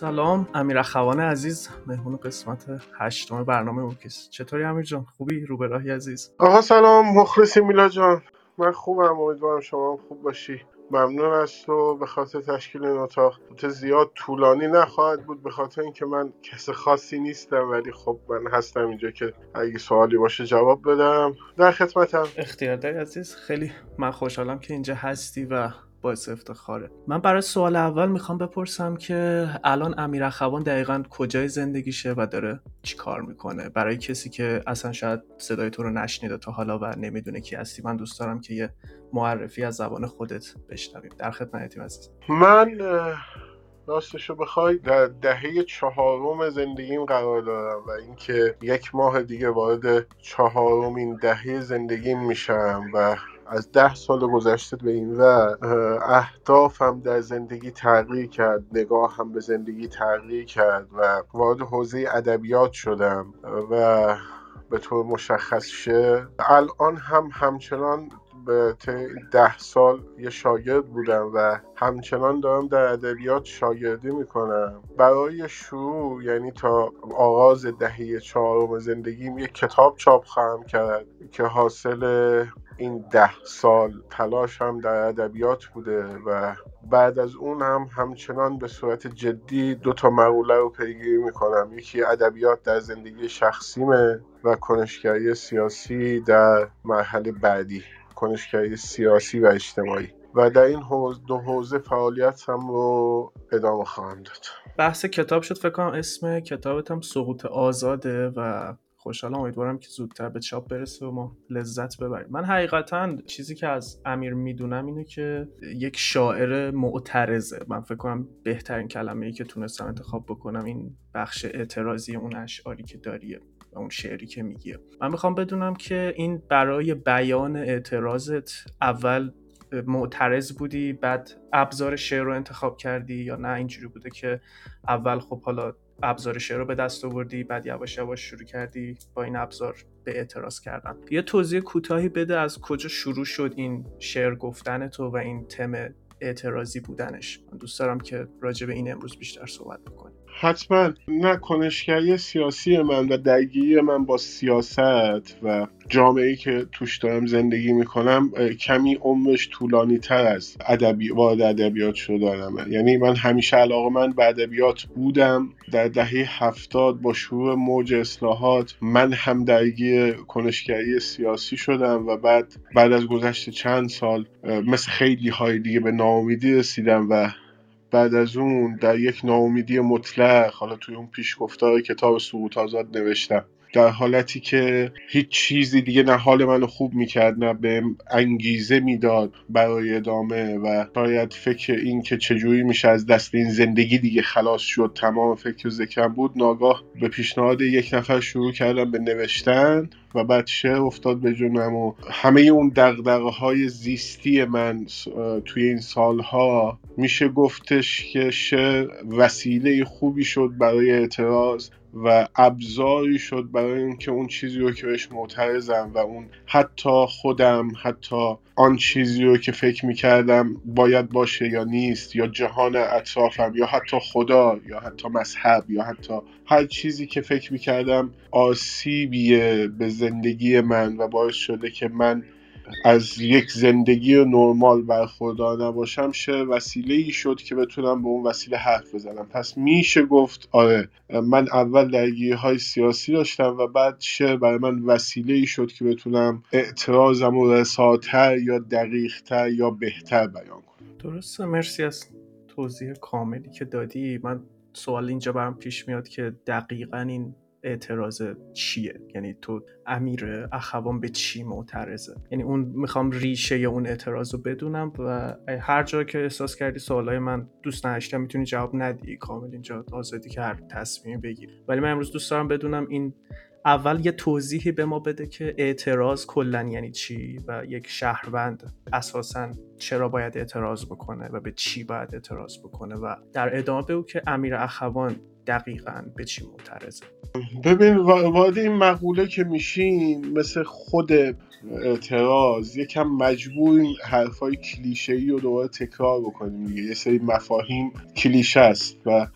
سلام. امیر اخوان عزیز مهمون قسمت هشتم برنامه اوکیس چطوری امیر جان؟ خوبی؟ رو به راهی عزیز؟ آقا سلام مخلصی میلا جان. من خوبم امیدوارم شما خوب باشی. ممنون از تو. به خاطر تشکیل این اتاق زیاد طولانی نخواهد بود. به خاطر اینکه من کس خاصی نیستم ولی خب من هستم اینجا که اگه سوالی باشه جواب بدم. در خدمتم. اختیار داری عزیز خیلی من خوشحالم که اینجا هستی و باعث افتخاره. من برای سوال اول می‌خوام بپرسم که الان امیر اخوان دقیقا کجای زندگیشه و داره چی کار می‌کنه؟ برای کسی که اصلا شاید صدای تو رو نشنیده تا حالا و نمی‌دونه کی هستی من دوست دارم که یه معرفی از زبان خودت بشنویم. در خدمتیم عزیز. من راستشو بخوای در دهه چهارم زندگیم قرار دارم و اینکه یک ماه دیگه وارد چهارمین دهه زندگیم میشم و از ده سال گذشته به این و اهدافم در زندگی تغییر کرد نگاه هم به زندگی تغییر کرد و وارد حوزه ادبیات شدم و به طور مشخص شه. الان هم همچنان به ده سال یه شاگرد بودم و همچنان دارم در ادبیات شاگردی می‌کنم. برای شروع یعنی تا آغاز دهه چهارم زندگیم یک کتاب چاپ خواهم کرد که حاصل این ده سال تلاش هم در ادبیات بوده و بعد از اون هم همچنان به صورت جدی دو تا مقوله رو پیگیری می‌کنم. یکی ادبیات در زندگی شخصیمه و کنشگری سیاسی در مرحله بعدی. کنشگری سیاسی و اجتماعی. و در این حوز دو حوزه فعالیت هم رو ادامه خواهم داد. بحث کتاب شد فکر کنم اسم کتابت هم سقوط آزاده و خوشحالم امیدوارم که زودتر به چاپ برسه و ما لذت ببریم. من حقیقتا چیزی که از امیر می‌دونم اینه که یک شاعر معترضه. من فکر کنم بهترین کلمه ای که تونستم انتخاب بکنم این بخش اعتراضی اون اشعاری که داریه. اون شعری که میگیه من می‌خوام بدونم که این برای بیان اعتراضت اول معترض بودی بعد ابزار شعر رو انتخاب کردی یا نه؟ اینجوری بوده که اول خب حالا ابزار شعر رو به دست آوردی بعد یواش یواش شروع کردی با این ابزار به اعتراض کردن. یه توضیح کوتاهی بده از کجا شروع شد این شعر گفتن تو و این تم اعتراضی بودنش. من دوست دارم که راجع به این امروز بیشتر صحبت بکنیم حتما نه کنشگری سیاسی من و درگیری من با سیاست و جامعه که توش دارم زندگی می‌کنم کمی عمرش طولانی تر از ادبی وارد ادبیات شدنمه یعنی من همیشه علاقه من به ادبیات بودم. در دهه هفتاد با شروع موج اصلاحات من هم درگیر کنشگری سیاسی شدم و بعد بعد از گذشت چند سال مثل خیلی های دیگه به ناامیدی رسیدم و بعد از اون در یک ناامیدی مطلق حالا توی اون پیشگفتار کتاب سقوط آزاد نوشتم. در حالتی که هیچ چیزی دیگه نه حال منو خوب می‌کرد نه به انگیزه می‌داد برای ادامه و شاید فکر این که چجوری میشه از دست این زندگی دیگه خلاص شد تمام فکر و ذکرم بود ناگاه به پیشنهاد یک نفر شروع کردم به نوشتن و بعد شعر افتاد به جونم و همه اون دقدقه های زیستی من توی این سالها میشه گفتش که شعر وسیله خوبی شد برای اعتراض. و ابزاری شد برای اینکه اون چیزی رو که بهش معترضم و اون حتی خودم حتی آن چیزی رو که فکر می‌کردم باید باشه یا نیست یا جهان اطرافم یا حتی خدا یا حتی مذهب یا حتی هر چیزی که فکر می‌کردم آسیبیه به زندگی من و باعث شده که من از یک زندگی نرمال برخوردار نباشم شعر وسیله ای شد که بتونم به اون وسیله حرف بزنم؟ پس میشه گفت آره من اول درگیری های سیاسی داشتم و بعد شعر برای من وسیله ای شد که بتونم اعتراضم رو رساتر یا دقیقتر یا بهتر بیان کنم؟ درسته مرسی از توضیح کاملی که دادی. من سوال اینجا برام پیش میاد که دقیقا این اعتراض چیه؟ یعنی تو امیر اخوان به چی معترضه؟ یعنی اون می‌خوام ریشه یا اون اعتراض رو بدونم و هر جا که احساس کردی سوالای من دوست نداشتم می‌تونی جواب ندی. کامل اینجا آزادی که هر تصمیمی بگیری ولی من امروز دوست دارم بدونم این اول یه توضیحی به ما بده که اعتراض کلا یعنی چی و یک شهروند اساسا چرا باید اعتراض بکنه و به چی باید اعتراض بکنه و در ادامه بگو که امیر اخوان دقیقا به چی معترضه؟ ببین وارد این مقوله که میشیم مثل خود اعتراض یکم مجبور این حرفای کلیشه ای رو دوباره تکرار بکنیم یه سری مفاهیم کلیشه است و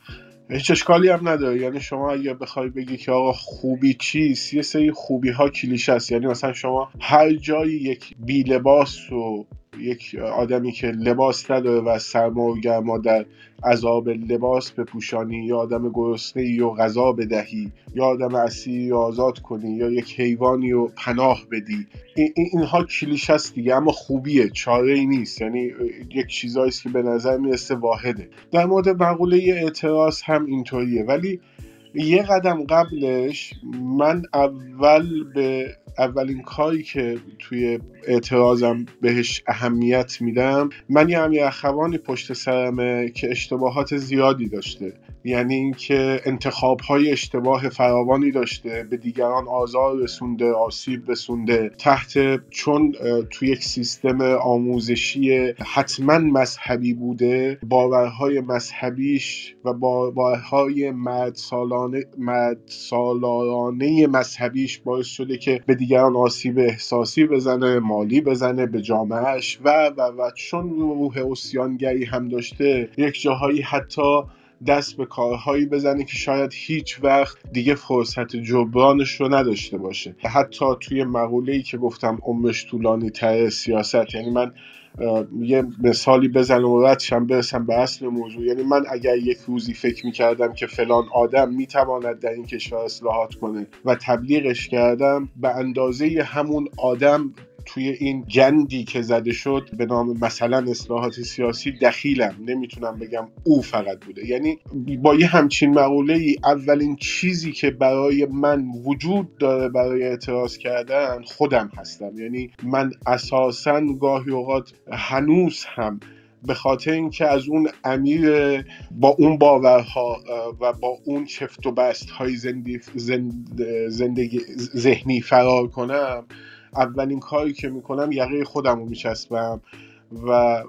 هیچ اشکالی هم نداره. یعنی شما اگه بخوای بگی که آقا خوبی چیست یه سری خوبی ها کلیشه است. یعنی مثلا شما هر جایی یک بی لباس و یک آدمی که لباس نداره و سرما و گرما در عذاب لباس بپوشانی یا آدم گرسنه یا غذا بدهی یا آدم اسیری آزاد کنی یا یک حیوانی رو پناه بدی. این اینها کلیش است دیگه اما خوبیه چاره ای نیست. یعنی یک چیزایی که به نظر می‌رسه واحده. در مورد مقوله اعتراض هم اینطوریه. ولی یه قدم قبلش من اول به اولین کاری که توی اعتراضم بهش اهمیت میدم من یه امیر اخوانی پشت سرمه که اشتباهات زیادی داشته. یعنی اینکه انتخاب های اشتباه فراوانی داشته به دیگران آزار رسونده آسیب رسونده تحت چون توی یک سیستم آموزشی حتما مذهبی بوده باورهای مذهبیش و باورهای مرد سالانه مرد سالارانه مذهبیش باعث شده که به دیگران آسیب احساسی بزنه مالی بزنه به جامعهش و و و. چون روح اسیانگری هم داشته یک جاهایی حتی دست به کارهایی بزنه که شاید هیچ وقت دیگه فرصت جبرانش رو نداشته باشه. حتی توی مقوله ای که گفتم عمرش طولانی تر سیاست یعنی من یه مثالی بزنم و ردشم برسم به اصل موضوع. یعنی من اگر یک روزی فکر می‌کردم که فلان آدم می‌تواند در این کشور اصلاحات کنه و تبلیغش کردم به اندازه همون آدم توی این گندی که زده شد به نام مثلا اصلاحات سیاسی دخیلم. نمی‌تونم بگم او فقط بوده. یعنی با یه همچین مقوله ای اولین چیزی که برای من وجود داره برای اعتراض کردن خودم هستم. یعنی من اساسا گاهی اوقات هنوز هم به خاطر اینکه از اون امیر با اون باورها و با اون چفت و بست های زندگی ذهنی فرار کنم اولین کاری که می‌کنم یقه خودم رو میچسبم و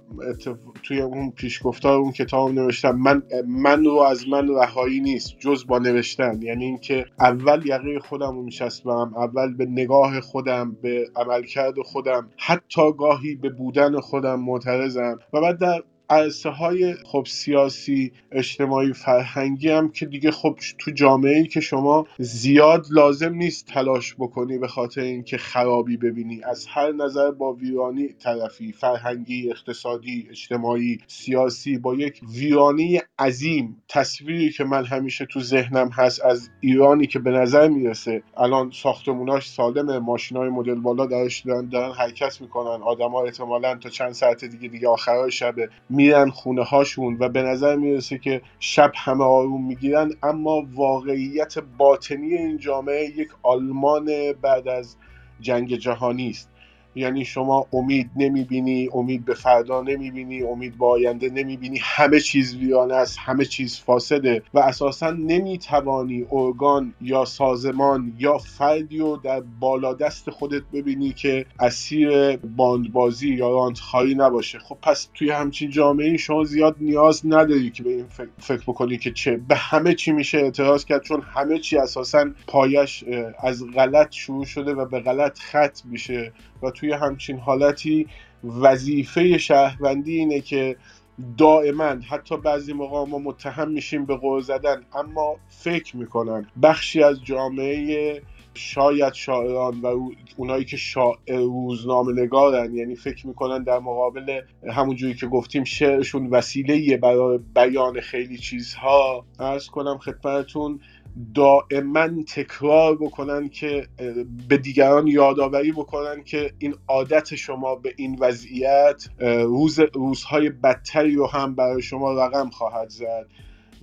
توی اون پیشگفتار اون کتاب نوشتم. من من رو از من رهایی نیست جز با نوشتن. یعنی اینکه اول یقه خودم رو میچسبم اول به نگاه خودم به عملکرد خودم حتی گاهی به بودن خودم معترضم. و بعد در عرصه های خب سیاسی اجتماعی فرهنگی هم که دیگه خب تو جامعه ای که شما زیاد لازم نیست تلاش بکنی به خاطر اینکه خرابی ببینی. از هر نظر با ویرانی طرفی فرهنگی اقتصادی اجتماعی سیاسی با یک ویرانی عظیم. تصویری که من همیشه تو ذهنم هست از ایرانی که به نظر می‌رسه الان ساختموناش سالمه ماشینای مدل بالا درش دارن, دارن حرکت می‌کنن آدما احتمالا تا چند ساعت دیگه دیگه آخرای شب میرن خونه هاشون و به نظر می‌رسه که شب همه آروم می‌گیرن اما واقعیت باطنی این جامعه یک آلمان بعد از جنگ جهانی است. یعنی شما امید نمی‌بینی امید به فردا نمی‌بینی امید به آینده نمی‌بینی. همه چیز ویرانه است همه چیز فاسده و اساسا نمی‌توانی ارگان یا سازمان یا فردی رو در دست خودت ببینی که اسیر باندبازی یا رانتخاری نباشه. خب پس توی همچین جامعه شما زیاد نیاز نداری که به این فکر بکنی که چه. به همه چی میشه اعتراض کرد چون همه چی اساسا پایش از غلط شروع شده و به غلط خط میشه. و توی همچین حالتی وظیفه شهروندی اینه که دائما حتی بعضی موقع ما متهم میشیم به قول زدن اما فکر می‌کنن. بخشی از جامعه شاید شاعران و اونایی که شاعر روزنامه نگارن یعنی فکر می‌کنن در مقابل همونجوری که گفتیم شعرشون وسیله برای بیان خیلی چیزها. ارز کنم خدمتتون دائما تکرار بکنن که به دیگران یادآوری بکنن که این عادت شما به این وضعیت روز روزهای بدتری رو هم برای شما رقم خواهد زد.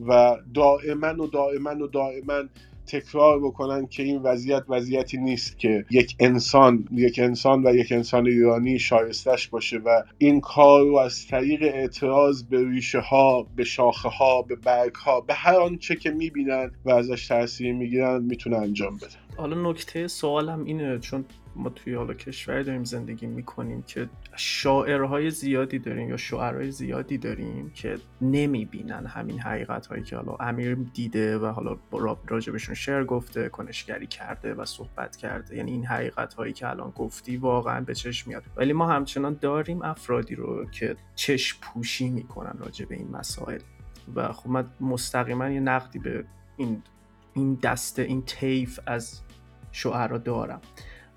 و دائما و دائما و دائما تکرار بکنن که این وضعیت وضعیتی نیست که یک انسان یک انسان و یک انسان ایرانی شایستش باشه و این کار رو از طریق اعتراض به ریشه ها به شاخه ها به برگ ها به هر آنچه که می‌بینن و ازش تاثیر می‌گیرن می‌تونه انجام بده. حالا نکته سوالم اینه چون ما توی حالا کشوری داریم زندگی می‌کنیم که شاعرهای زیادی داریم یا شعرهای زیادی داریم که نمی‌بینن همین حقیقت هایی که حالا امیر دیده و حالا راجبشون شعر گفته کنشگری کرده و صحبت کرده. یعنی این حقیقت هایی که الان گفتی واقعا به چشم میاد. ولی ما همچنان داریم افرادی رو که چشم پوشی می‌کنن راجع به این مسائل. و خب من مستقیما یه نقدی به این این دسته این تیف از شعرا دارم.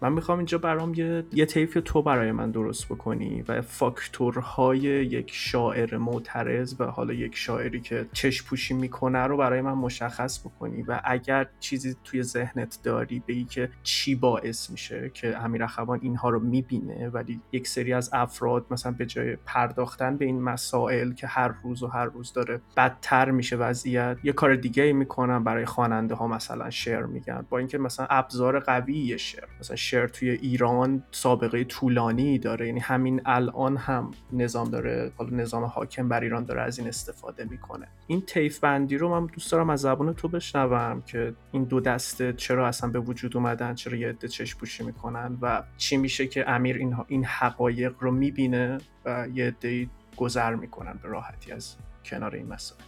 من می‌خوام اینجا برام یه, یه طیف تو برای من درست بکنی و فاکتورهای یک شاعر معترض و حالا یک شاعری که چشم پوشی می‌کنه رو برای من مشخص بکنی و اگر چیزی توی ذهنت داری به که چی باعث میشه که امیر اخوان اینها رو می‌بینه ولی یک سری از افراد مثلا به جای پرداختن به این مسائل که هر روز و هر روز داره بدتر میشه وضعیت یه کار دیگه می‌کنن برای خواننده ها مثلا شعر میگن. با اینکه مثلا ابزار قوی شعر مثلا شعر توی ایران سابقه طولانی داره. یعنی همین الان هم نظام داره حالا نظام حاکم بر ایران داره از این استفاده می‌کنه. این تیف بندی رو من دوست دارم از زبان تو بشنوم که این دو دسته چرا اصلا به وجود اومدن چرا یه عده چشم پوشی می‌کنن و چی میشه که امیر این, این حقایق رو می‌بینه و یه عده گذر می‌کنن به راحتی از کنار این مسائل.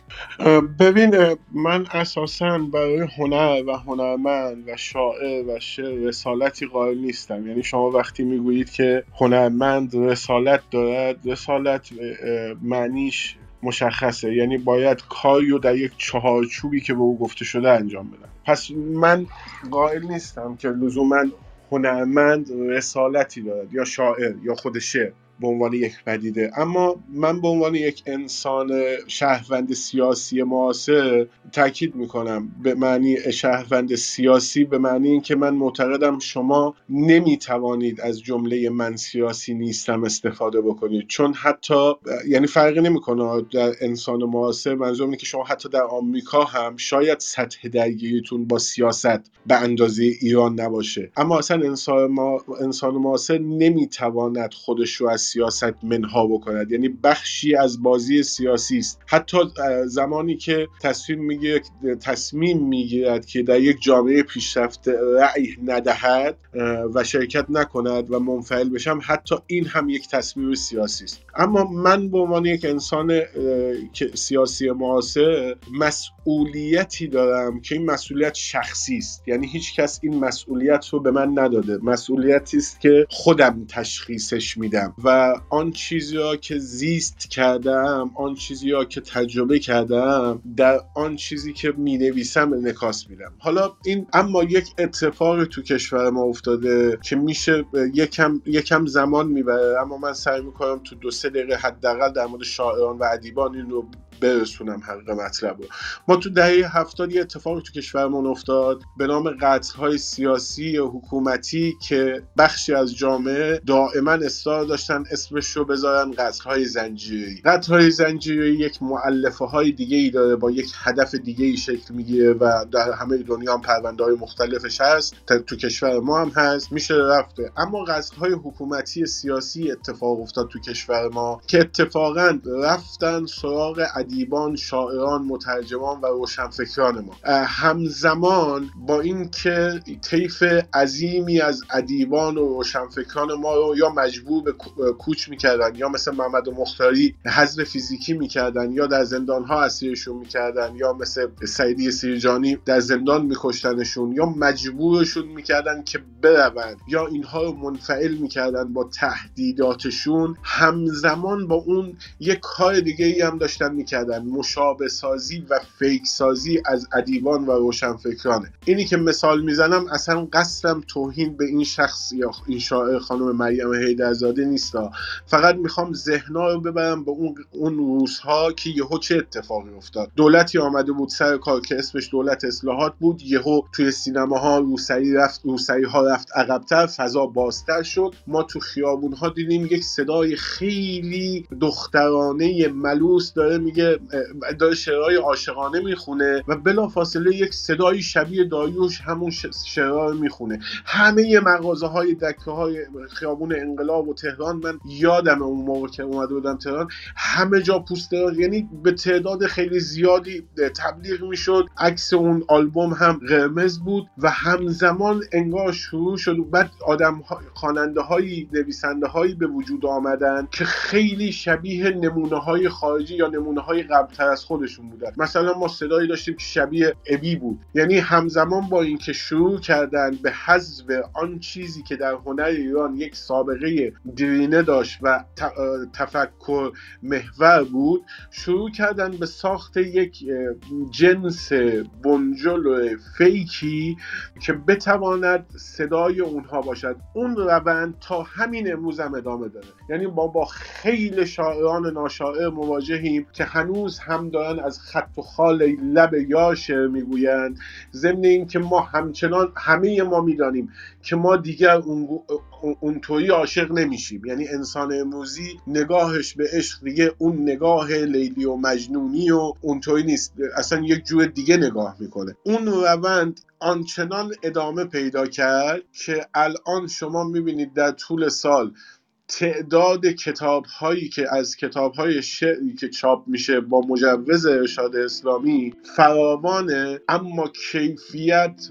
ببین من اساسا برای هنر و هنرمند و شاعر و شعر رسالتی قائل نیستم. یعنی شما وقتی می‌گویید که هنرمند رسالت دارد رسالت معنیش مشخصه. یعنی باید کاری رو در یک چهارچوبی که به او گفته شده انجام بدم. پس من قائل نیستم که لزوما هنرمند رسالتی دارد یا شاعر یا خود شعر به عنوان یک پدیده. اما من به عنوان یک انسان شهروند سیاسی معاصر تاکید می‌کنم به معنی شهروند سیاسی به معنی اینکه من معتقدم شما نمی‌توانید از جمله من سیاسی نیستم استفاده بکنید. چون حتی یعنی فرقی نمی‌کنه در انسان معاصر منظورم اینه که شما حتی در آمریکا هم شاید سطح درگیریتون با سیاست به اندازه ایران نباشه. اما اصلا انسان, ما، انسان معاصر نمی‌تواند خودش رو از سیاست منها بکند. یعنی بخشی از بازی سیاسی است. حتی زمانی که تصمیم می‌گیرد تصمیم می‌گیرد که در یک جامعه پیشرفته رأی ندهد و شرکت نکند و منفعل بشم حتی این هم یک تصمیم سیاسی است. اما من به عنوان یک انسان سیاسی معاصر مسئولیتی دارم که این مسئولیت شخصی است. یعنی هیچ کس این مسئولیت رو به من نداده. مسئولیتی است که خودم تشخیصش میدم و آن چیزی را که زیست کردم آن چیزی را که تجربه کردم در آن چیزی که می نویسم انعکاس میدم. حالا این اما یک اتفاق تو کشور ما افتاده که میشه یکم یکم زمان می‌بره. اما من سعی می‌کنم تو دو سه دقیقه حداقل در مورد شاعران و ادیبان این رو برسونم حق مطلب رو. ما تو دهه هفتاد یه اتفاقی تو کشورمون افتاد به نام های سیاسی حکومتی که بخشی از جامعه دائما اصرار داشتن اسمش رو بذارن های زنجیری. های زنجیری یک معلفه های دیگه ای داره با یک هدف دیگه ای شکل می‌گیره و در همه دنیا هم پرونده های مختلفش هست. تو کشور ما هم هست. میشه رفته اما های حکومتی سیاسی اتفاق افتاد تو کشور ما که اتفاقا رفتن سراغ ادیبان شاعران مترجمان و روشنفکران ما. همزمان با اینکه طیف عظیمی از ادیبان و روشنفکران ما رو یا مجبور به کوچ می‌کردن یا مثل محمد مختاری حذف فیزیکی می‌کردن یا در زندان ها اسیرشون می‌کردن یا مثل سعیدی سیرجانی در زندان میکشتنشون یا مجبورشون می‌کردن که بروند یا اینها رو منفعل می‌کردن با تهدیداتشون همزمان با اون یک کار دیگه ای هم داشتن می‌کردن. کردن. مشابه سازی و فیک سازی از ادیبان و روشنفکرانه. اینی که مثال می‌زنم اصلا قصدم توهین به این شخص یا این شاعر خانم مریم حیدرزاده نیست. فقط می‌خوام ذهنا رو ببرم به اون اون روزها که یهو چه اتفاقی افتاد. دولتی آمده بود سر کار که اسمش دولت اصلاحات بود. یهو توی سینماها روسری رفت روسری ها رفت عقبتر فضا بازتر شد. ما تو خیابون ها دیدیم یک صدای خیلی دخترانه ملوس داره میگه داره شعرهای عاشقانه می‌خونه و بلافاصله یک صدای شبیه دایوش همون شعرها رو می‌خونه. همه مغازه های دکه های خیابون انقلاب و تهران من یادم اون موقع که اومده بودم تهران همه جا پوستر یعنی به تعداد خیلی زیادی تبلیغ می‌شد. عکس اون آلبوم هم قرمز بود و همزمان انگار شروع شد. و بعد آدم خواننده هایی نویسنده هایی به وجود آمدن که خیلی شبیه نمونه های خارجی یا نمونه های صداهای قبلتر از خودشون بودن. مثلا ما صدایی داشتیم که شبیه ابی بود. یعنی همزمان با اینکه شروع کردن به حذف آن چیزی که در هنر ایران یک سابقه دیرینه داشت و تفکر محور بود شروع کردن به ساخت یک جنس بنجل فیکی که بتواند صدای اونها باشد. اون روند تا همین امروز هم ادامه داره. یعنی ما با خیلی شاعران ناشاعر مواجهیم که هنوز هم دارن از خط و خال لب یا شعر می‌گویند. ضمن اینکه ما همچنان همه ما می‌دانیم که ما دیگر اون اونطوری عاشق نمیشیم. یعنی انسان امروزی نگاهش به عشق دیگه اون نگاه لیلی و مجنونی و اونطوری نیست. اصلا یک جور دیگه نگاه می‌کنه. اون روند آنچنان ادامه پیدا کرد که الان شما می‌بینید در طول سال تعداد کتاب هایی که از کتاب های شعری که چاپ میشه با مجوز ارشاد اسلامی فراوانه اما کیفیت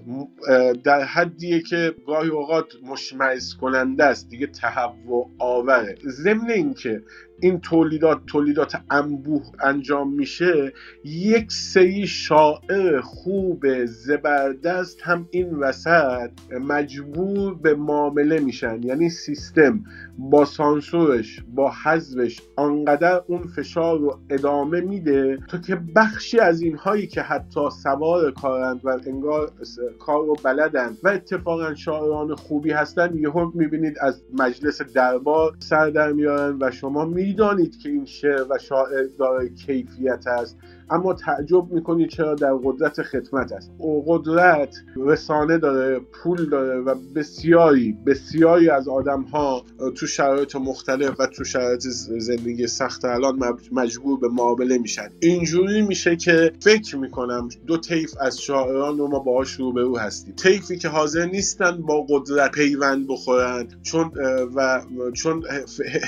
در حدیه که گاهی اوقات مشمعز کننده است دیگه تهوع آوره. ضمن اینکه این تولیدات تولیدات انبوه انجام میشه یک سری شاعر خوب زبردست هم این وسط مجبور به معامله میشن. یعنی سیستم با سانسورش با حذفش آنقدر اون فشار رو ادامه میده تا که بخشی از اینهایی که حتی سوار کارند و انگار کار رو بلدن و اتفاقا شاعران خوبی هستن یهو می‌بینید از مجلس دربار سر در میارن و شما می‌دانید که این شعر و شاعر داره کیفیت است. اما تعجب می‌کنید چرا در قدرت خدمت است. او قدرت رسانه داره پول داره و بسیاری بسیاری از آدم ها تو شرایط مختلف و تو شرایط زندگی سخت الان مجبور به معامله میشن. اینجوری میشه که فکر می‌کنم دو طیف از شاعران رو ما باهاش روبرو هستیم. طیفی که حاضر نیستن با قدرت پیوند بخورن. چون و چون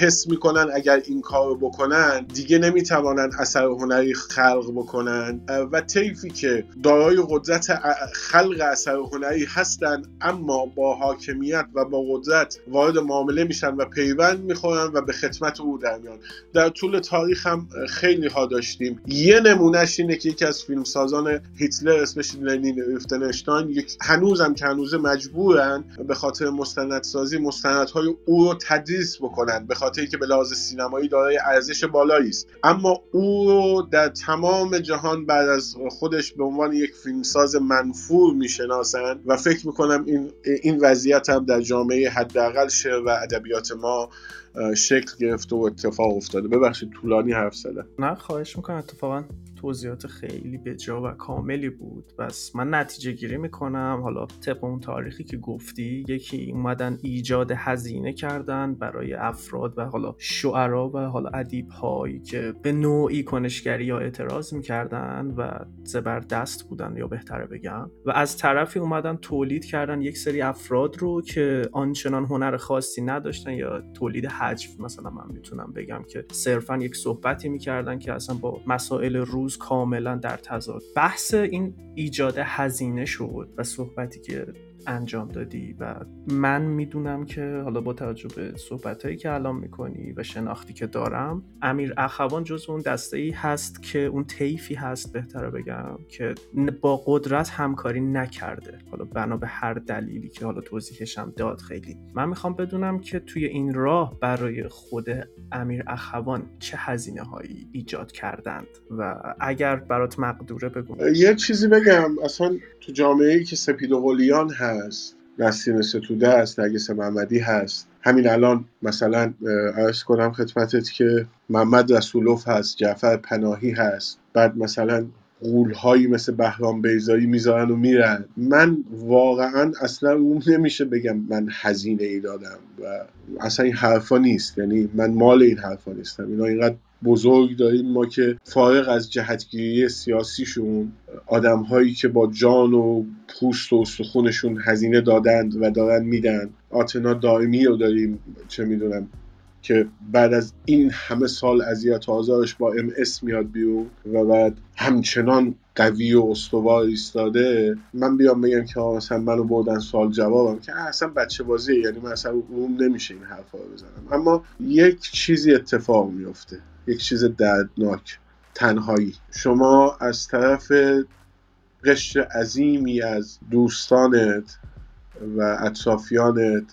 حس می‌کنن اگر این کار بکنن دیگه نمی‌توانن اثر هنری خلق بکنن و طیفی که دارای قدرت خلق اثر هنری هستن اما با حاکمیت و با قدرت وارد معامله میشن و پیوند می‌خورن و به خدمت او در میان. در طول تاریخ هم خیلی ها داشتیم. یه نمونهش اینه که یکی از فیلمسازان هیتلر اسمش لنین ریفتنشتاین هنوزم که هنوز مجبورن به خاطر مستندسازی مستندهای او رو تدریس بکنن به خاطر که به لحاظ سینمایی دارای ارزش بالایی است. اما او رو در تمام تمام جهان بعد از خودش به عنوان یک فیلمساز منفور می‌شناسند و فکر می‌کنم این این وضعیت هم در جامعه حداقل شعر و ادبیات ما شکل گرفته و اتفاق افتاده. ببخشید طولانی حرف زدم. نه خواهش می‌کنم اتفاقا توضیحات خیلی بجا و کاملی بود. بس من نتیجه گیری می‌کنم. حالا طبق اون تاریخی که گفتی یکی اومدن ایجاد هزینه کردن برای افراد و حالا شعرا و حالا ادیب هایی که به نوعی کنشگری یا اعتراض می‌کردن و زبردست بودن یا بهتره بگم. و از طرفی اومدن تولید کردن یک سری افراد رو که آنچنان هنر خاصی نداشتن یا تولید حجف مثلا من می‌تونم بگم که صرفا یک صحبتی می‌کردن که اصلا با مسائل روز کاملا در تضاد. بحث این ایجاد هزینه شد و صحبتی که انجام دادی و من می‌دونم که حالا با توجه به صحبت هایی که الان می‌کنی و شناختی که دارم امیر اخوان جز اون دسته ای هست که اون طیفی هست بهتره بگم که با قدرت همکاری نکرده. حالا بنا به هر دلیلی که حالا توضیحشم داد خیلی. من می‌خوام بدونم که توی این راه برای خود امیر اخوان چه هزینه هایی ایجاد کردند و اگر برات مقدوره بگو. یه چیزی بگم. اصلا تو جامعه ای که سپید و قلیان هست نسیم ستوده است نگیس محمدی هست. همین الان مثلا عرض کنم خدمتت که محمد رسولوف هست جعفر پناهی هست. بعد مثلا هایی مثل بهرام بیزایی می‌ذارن و میرن. من واقعا اصلا اون نمیشه بگم من هزینه ای دادم و اصلا این حرفا نیست. یعنی من مال این حرفا نیستم. اینا اینقدر بزرگ داریم ما که فارغ از جهتگیری سیاسیشون آدم هایی که با جان و پوست و استخونشون هزینه دادند و دارن میدن. آتنا دائمی رو داریم چه می‌دونم که بعد از این همه سال اذیت و آزارش با ام اس میاد بیرون و بعد همچنان قوی و استوار ایستاده. من بیام بگم که مثلا منو بردن سوال جوابم که اصلا بچه بازیه یعنی من اصلا روم نمیشه این حرفا رو بزنم. اما یک چیزی اتفاق میفته یک چیز دردناک تنهایی. شما از طرف قشر عظیمی از دوستانت و اطرافیانت.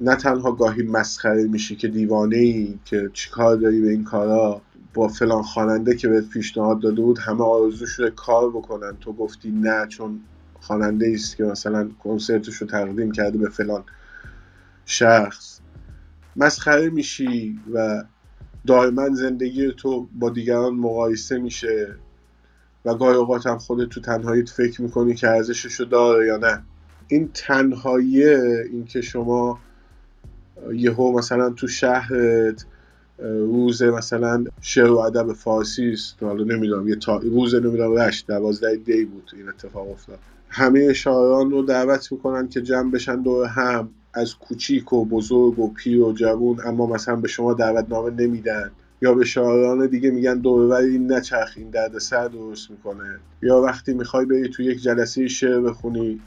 نه تنها گاهی مسخره میشی که دیوانه ای که چیکار داری به این کارا با فلان خواننده که بهت پیشنهاد داده بود همه آرزوش رو کار بکنن. تو گفتی نه چون خواننده است که مثلا کنسرتش رو تقدیم کرده به فلان شخص. مسخره میشی و دائما زندگی تو با دیگران مقایسه میشه. و گاهی اوقات هم خودت تو تنهاییت فکر می‌کنی که ارزشش رو داره یا نه. این تنهاییه اینکه شما یهو مثلا تو شهرت روز مثلا شعر و ادب فارسی است. حالا نمی‌دونم یه تا... روز نمی‌دونم رشت دوازده دی بود این اتفاق افتاد. همه شاعران رو دعوت می‌کنن که جمع بشن دور هم از کوچیک و بزرگ و پیر و جوون اما مثلا به شما دعوتنامه نمیدن. یا به شاعران دیگه میگن دوربری این نچرخ این درد سر درست می‌کنه. یا وقتی می‌خوای بری تو یک جلسه شعر بخونی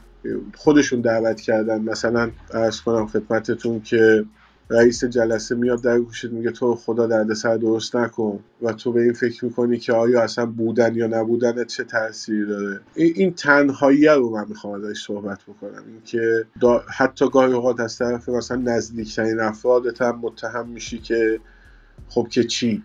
خودشون دعوت کردن. مثلا ارز کنم خدمتتون که رئیس جلسه میاد در گوشت میگه تو خدا درد سر درست نکن و تو به این فکر می‌کنی که آیا اصلا بودن یا نبودن چه تاثیری داره. این تنهایی رو من می‌خوام ازش صحبت بکنم. اینکه حتی گاهی اوقات از طرف مثلا نزدیکترین افرادت هم متهم میشی که خب که چی؟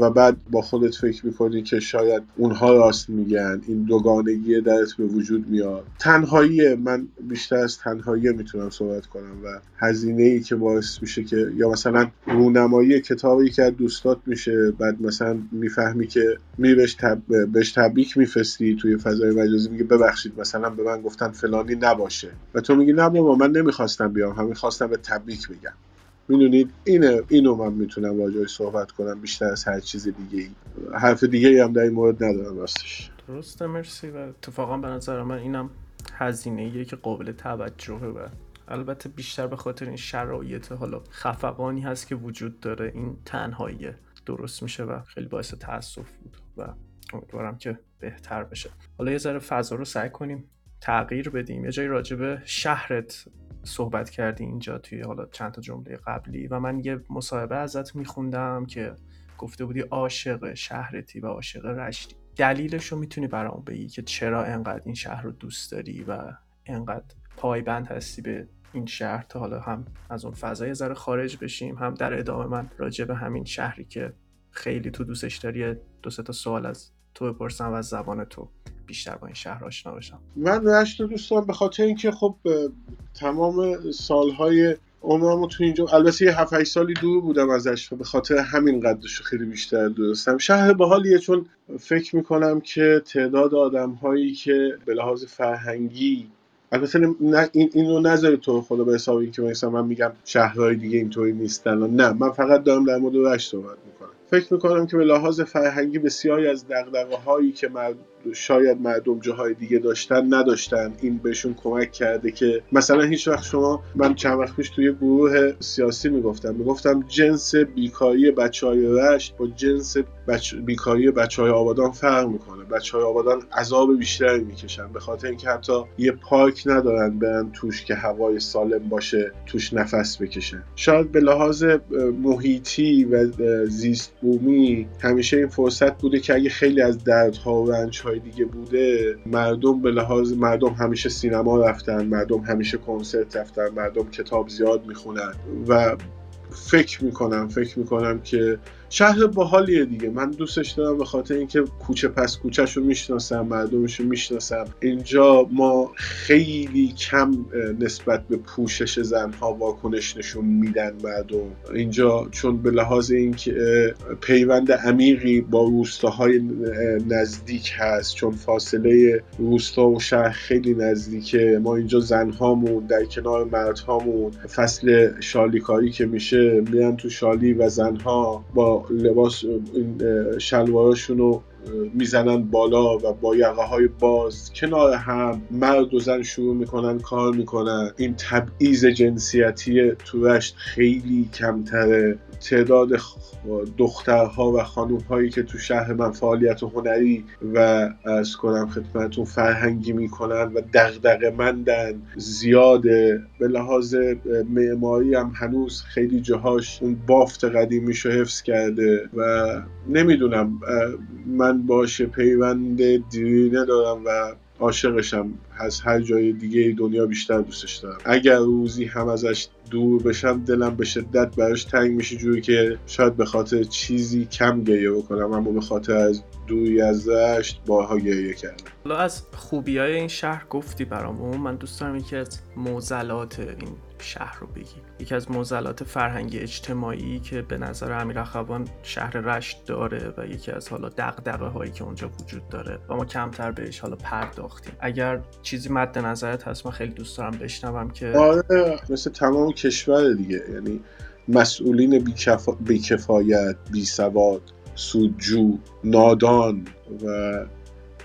و بعد با خودت فکر می‌کنی که شاید اونها راست میگن این دوگانگی درت به وجود میاد. تنهایی من بیشتر از تنهایی می‌تونم صحبت کنم و هزینه ای که باعث میشه که یا مثلا رونمایی کتابی که از دوستات میشه بعد مثلا می‌فهمی که میبش تب... بهش تبریک میفستی توی فضای مجازی میگه ببخشید مثلا به من گفتن فلانی نباشه. و تو میگی نه بابا من نمی‌خواستم بیام همین خواستم به تبریک بگم می‌دونید اینه اینو من می‌تونم راجعش صحبت کنم بیشتر از هر چیز دیگه ای حرف دیگه ای هم در این مورد ندارم راستش. درسته مرسی. و اتفاقا به نظر من اینم هزینه که قابل توجهه و البته بیشتر به خاطر این شرایط حالا خفقانی هست که وجود داره این تنهایی درست میشه و خیلی باعث تاسف بود و امیدوارم که بهتر بشه. حالا یه ذره فضا رو سعی کنیم تغییر بدیم. یه جایی راجبه شهرت صحبت کردی اینجا توی حالا چند تا جمله قبلی و من یه مصاحبه ازت میخوندم که گفته بودی عاشق شهرتی و عاشق رشتی. دلیلش رو می‌تونی برام بگی که چرا انقدر این شهر رو دوست داری و انقدر پایبند هستی به این شهر تا حالا هم از اون فضای ذره خارج بشیم هم در ادامه من راجع به همین شهری که خیلی تو دوستش داری دو تا سوال از تو بپرسم و از زبان تو. بیشتر با این شهر آشنا بشم. من رشت دوست دارم به خاطر اینکه خب تمام سالهای عمرمو تو اینجا البته یه 7 سالی دور بودم ازش به خاطر همین قدرش خیلی بیشتر دوستم شهر باحالیه چون فکر می‌کنم که تعداد آدم هایی که به لحاظ فرهنگی البته نه این اینو نذاری تو خدا به حساب اینکه مثلا من میگم شهرهای دیگه اینطوری نیستن نه. من فقط دارم در مورد رشت صحبت می‌کنم. فکر می‌کنم که به لحاظ فرهنگی بسیاری از دقدقه هایی که شاید مردم جاهای دیگه داشتن نداشتن. این بهشون کمک کرده که مثلا هیچ وقت شما من چند وقت پیش توی گروه سیاسی می‌گفتم می‌گفتم جنس بیکاری بچه های رشت با جنس بچ... بیکاری بچه های آبادان فرق می‌کنه. بچه های آبادان عذاب بیشتری می‌کشن. به خاطر اینکه حتی یه پارک ندارن برن توش که هوای سالم باشه توش نفس بکشن. شاید به لحاظ محیطی و زیست بومی همیشه این فرصت بوده که اگه خیلی از دردها و رنج های دیگه بوده مردم به لحاظ مردم همیشه سینما رفتن مردم همیشه کنسرت رفتن مردم کتاب زیاد می‌خونن و فکر می‌کنم فکر می‌کنم که شهر باحالیه دیگه. من دوستش دارم به خاطر اینکه کوچه پس کوچهش رو می‌شناسم مردمش رو می‌شناسم. اینجا ما خیلی کم نسبت به پوشش زنها واکنش نشون میدن مردم. اینجا چون به لحاظ اینکه پیوند عمیقی با روستاهای نزدیک هست چون فاصله روستا و شهر خیلی نزدیکه. ما اینجا زنهامون در کنار مردهامون فصل شالیکاری که میشه میرن تو شالی و زنها با لباس شلواراشون رو می‌زنن بالا و با یقه های باز کنار هم مرد و زن شروع می‌کنن کار می‌کنن. این تبعیض جنسیتی تو رشت خیلی کمتره. تعداد دخترها و خانومهایی که تو شهر من فعالیت هنری و از کنم خدمتون فرهنگی می‌کنن و دغدغه مندن زیاده به لحاظ معماری هم هنوز خیلی جاهاش اون بافت قدیمیشو حفظ کرده و نمی‌دونم من باشه پیوند دیرینه دارم و عاشقشم. از هر جای دیگه دنیا بیشتر دوستش دارم. اگر روزی هم ازش دور بشم دلم به شدت براش تنگ میشه جوری که شاید به خاطر چیزی کم گریه بکنم اما به خاطر از دوری از رشت بارها گریه کردم. حالا از خوبی های این شهر گفتی برامون؟ من دوست دارم یکی از موزلات این شهر رو بگی یکی از موزلات فرهنگی اجتماعی که به نظر امیر اخوان شهر رشت داره و یکی از حالا دغدغه هایی که اونجا وجود داره و ما کمتر بهش حالا پرداختیم. اگر چیزی مد نظرت هست من خیلی دوست دارم بشنوم که آره مثل تمام کشور دیگه. یعنی مسئولین بیکفایت بیسواد سودجو نادان و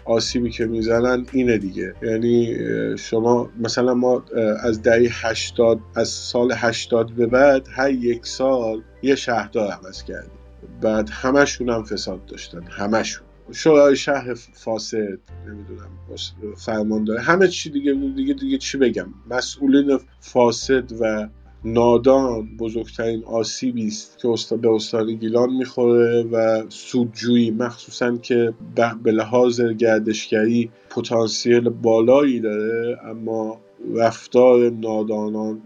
آسیبی که می‌زنن اینه دیگه. یعنی شما مثلا ما از دهه 80 از سال 80 به بعد هر یک سال یه شهردار عوض کردیم. بعد همشون هم فساد داشتن. همشون. شورای شهر فاسد نمی‌دونم فرماندار همه چی دیگه دیگه دیگه چی بگم؟ مسئولین فاسد و نادان بزرگترین آسیبی است که به استان گیلان می‌خوره و سودجویی مخصوصا که به لحاظ گردشگری پتانسیل بالایی داره اما رفتار نادانان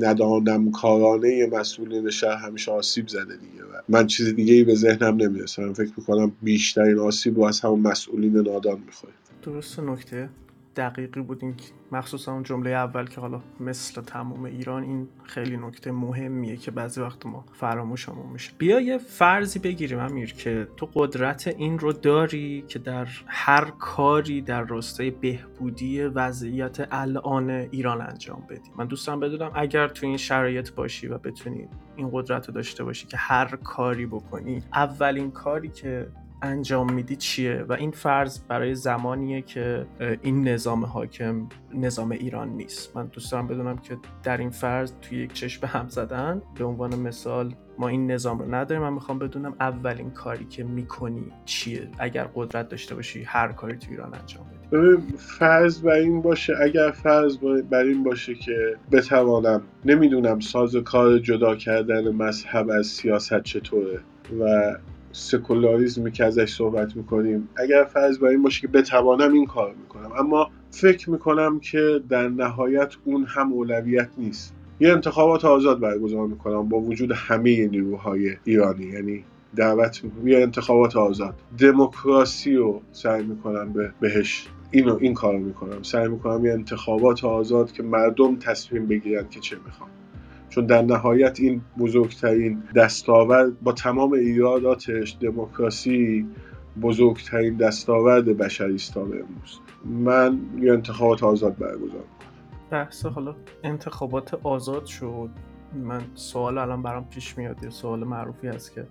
ندانمکارانه مسئولین شهر همیشه آسیب زده دیگه و من چیز دیگه ای به ذهنم نمی‌رسه. من فکر می‌کنم بیشترین آسیب رو از همون مسئولین نادان می‌خوره. درست نکته. دقیقی بود این مخصوصا اون جمله اول که حالا مثل تمام ایران این خیلی نکته مهمیه که بعضی وقت ما فراموشمون میشه. بیا یه فرضی بگیریم امیر که تو قدرت این رو داری که در هر کاری در راستای بهبودی وضعیت الان ایران انجام بدی. من دوستم بدونم اگر تو این شرایط باشی و بتونی این قدرت رو داشته باشی که هر کاری بکنی اولین کاری که انجام میدی چیه؟ و این فرض برای زمانیه که این نظام حاکم نظام ایران نیست. من دوست دارم بدونم که در این فرض توی یک چشم هم زدن به عنوان مثال ما این نظام رو نداریم. من می‌خوام بدونم اولین کاری که می‌کنی چیه؟ اگر قدرت داشته باشی هر کاری تو ایران انجام بدی. فرض بر این باشه اگر فرض بر این باشه که بتوانم نمی‌دونم ساز کار جدا کردن مذهب از سیاست چطوره و سکولاریزمی که ازش صحبت می‌کنیم. اگر فرض بر این باشه که بتوانم این کار می‌کنم. اما فکر می‌کنم که در نهایت اون هم اولویت نیست. یه انتخابات آزاد برگزار می‌کنم با وجود همه نیروهای ایرانی. یعنی دعوت یه انتخابات آزاد. دموکراسی رو سعی می‌کنم به بهش اینو این کارو می‌کنم. سعی می‌کنم یه انتخابات آزاد که مردم تصمیم بگیرن که چه می‌خوان چون در نهایت این بزرگترین دستاورد با تمام ایراداتش دموکراسی بزرگترین دستاورد بشری است تا امروز. من یه انتخابات آزاد برگزار بحث حالا انتخابات آزاد شد. من سوال الان برام پیش میاد یه سوال معروفی هست که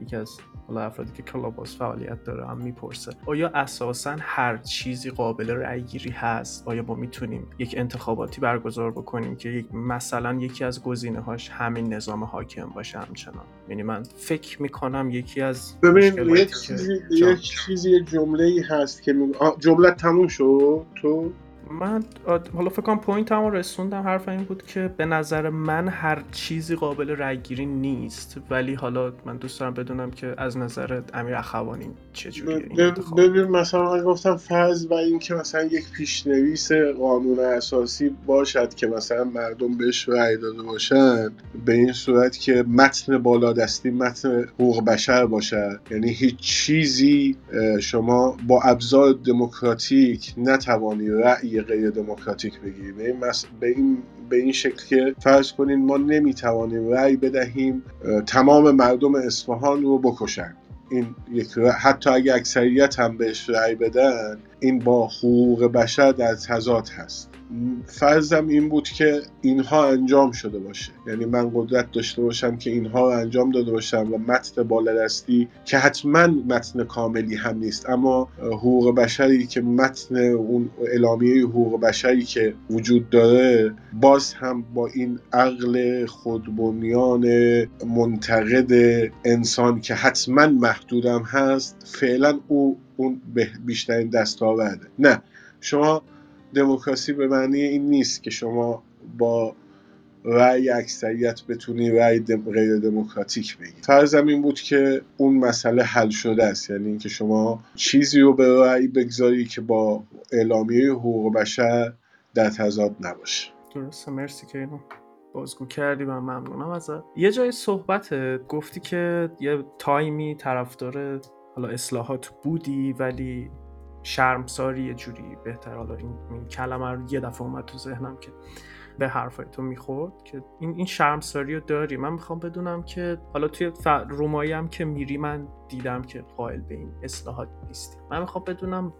یکی از حالا افرادی که کلاباس فعالیت داره هم می‌پرسه. آیا اساسا هر چیزی قابل رأی گیری هست؟ آیا ما می‌تونیم یک انتخاباتی برگزار بکنیم که یک مثلا یکی از گزینه هاش همین نظام حاکم باشه همچنان؟ یعنی من فکر می‌کنم یکی از ببین یک چیزی یک چیزی جمله ای هست که جمله تموم شد؟ تو؟ من حالا فکر کنم point م رسوندم. حرف این بود که به نظر من هر چیزی قابل رأیگیری نیست. ولی حالا من دوست دارم بدونم که از نظر امیر اخوانی چجوریه ببین مثلا من گفتم فرض و اینکه مثلا یک پیشنویس قانون اساسی باشد که مثلا مردم بهش رأی داده باشن به این صورت که متن بالادستی متن حقوق بشر باشد. یعنی هیچ چیزی شما با ابزار دموکراتیک نتوانی رأی غیر دموکراتیک بگیری به این, به این به این شکل که فرض کنین ما نمی‌توانیم رأی بدهیم تمام مردم اصفهان رو بکشن. این یک حتی اگه اکثریت هم بهش رأی بدن این با حقوق بشر در تضاد هست. فرضم این بود که اینها انجام شده باشه. یعنی من قدرت داشته باشم که اینها رو انجام داده باشم و متن بالادستی که حتما متن کاملی هم نیست اما حقوق بشری که متن اون اعلامیه حقوق بشری که وجود داره باز هم با این عقل خودبنیان منتقد انسان که حتما محدودم هست فعلا او اون بیشترین دستاورده. نه شما دموکراسی به معنی این نیست که شما با رأی اکثریت بتونی رأی دم... غیر دموکراتیک بگی. فرضم این بود که اون مسئله حل شده است. یعنی اینکه شما چیزی رو به رأی بگذاری که با اعلامیه حقوق بشر در تضاد نباشه. درسته. مرسی که اینو بازگو کردی من ممنونم ازت. یه جای صحبتت گفتی که یه تایمی طرفدار حالا اصلاحات بودی ولی شرمساری یه جوری بهتر. حالا این, این کلمه رو یه دفعه اومد تو ذهنم که به حرفای تو می‌خورد که این این شرمساری رو داری. من می‌خوام بدونم که حالا توی ف... رومایی هم که میری من دیدم که قائل به این اصلاحات نیستی. من می‌خوام بدونم